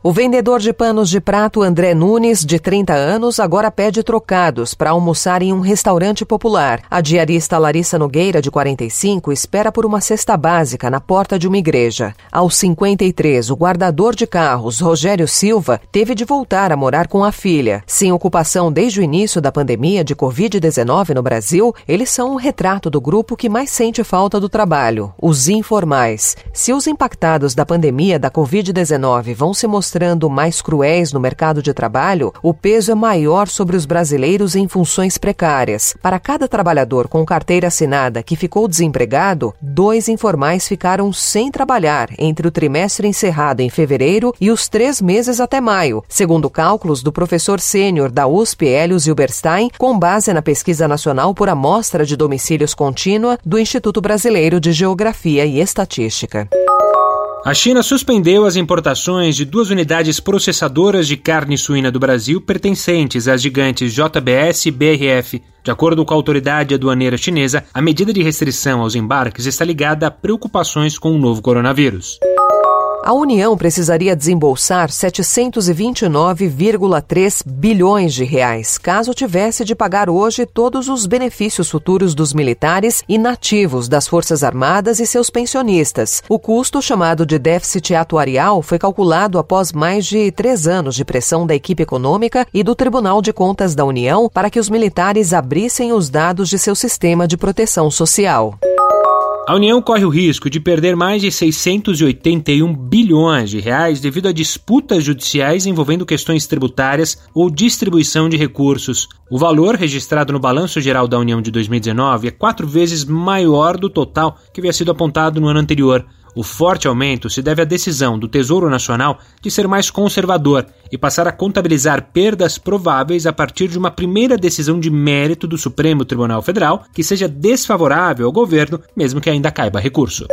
O vendedor de panos de prato André Nunes, de 30 anos, agora pede trocados para almoçar em um restaurante popular. A diarista Larissa Nogueira, de 45, espera por uma cesta básica na porta de uma igreja. Aos 53, o guardador de carros, Rogério Silva, teve de voltar a morar com a filha. Sem ocupação desde o início da pandemia de Covid-19 no Brasil, eles são um retrato do grupo que mais sente falta do trabalho, os informais. Se os impactados da pandemia da Covid-19 vão se mostrar mostrando mais cruéis no mercado de trabalho, o peso é maior sobre os brasileiros em funções precárias. Para cada trabalhador com carteira assinada que ficou desempregado, dois informais ficaram sem trabalhar entre o trimestre encerrado em fevereiro e os três meses até maio, segundo cálculos do professor sênior da USP Hélio Zilberstein, com base na pesquisa nacional por amostra de domicílios contínua do Instituto Brasileiro de Geografia e Estatística. A China suspendeu as importações de duas unidades processadoras de carne suína do Brasil pertencentes às gigantes JBS e BRF. De acordo com a autoridade aduaneira chinesa, a medida de restrição aos embarques está ligada a preocupações com o novo coronavírus. A União precisaria desembolsar 729,3 bilhões de reais, caso tivesse de pagar hoje todos os benefícios futuros dos militares e nativos das Forças Armadas e seus pensionistas. O custo, chamado de déficit atuarial, foi calculado após mais de três anos de pressão da equipe econômica e do Tribunal de Contas da União para que os militares abrissem os dados de seu sistema de proteção social. A União corre o risco de perder mais de 681 bilhões de reais devido a disputas judiciais envolvendo questões tributárias ou distribuição de recursos. O valor registrado no Balanço Geral da União de 2019 é quatro vezes maior do total que havia sido apontado no ano anterior. O forte aumento se deve à decisão do Tesouro Nacional de ser mais conservador e passar a contabilizar perdas prováveis a partir de uma primeira decisão de mérito do Supremo Tribunal Federal que seja desfavorável ao governo, mesmo que ainda caiba recurso.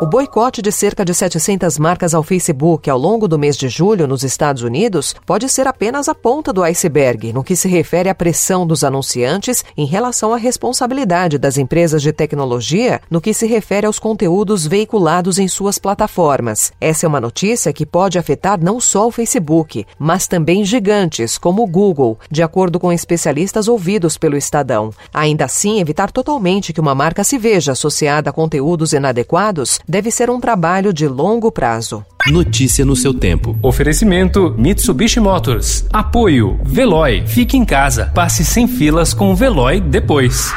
O boicote de cerca de 700 marcas ao Facebook ao longo do mês de julho nos Estados Unidos pode ser apenas a ponta do iceberg no que se refere à pressão dos anunciantes em relação à responsabilidade das empresas de tecnologia no que se refere aos conteúdos veiculados em suas plataformas. Essa é uma notícia que pode afetar não só o Facebook, mas também gigantes como o Google, de acordo com especialistas ouvidos pelo Estadão. Ainda assim, evitar totalmente que uma marca se veja associada a conteúdos inadequados deve ser um trabalho de longo prazo. Notícia no seu tempo. Oferecimento Mitsubishi Motors. Apoio Veloy. Fique em casa. Passe sem filas com o Veloy depois.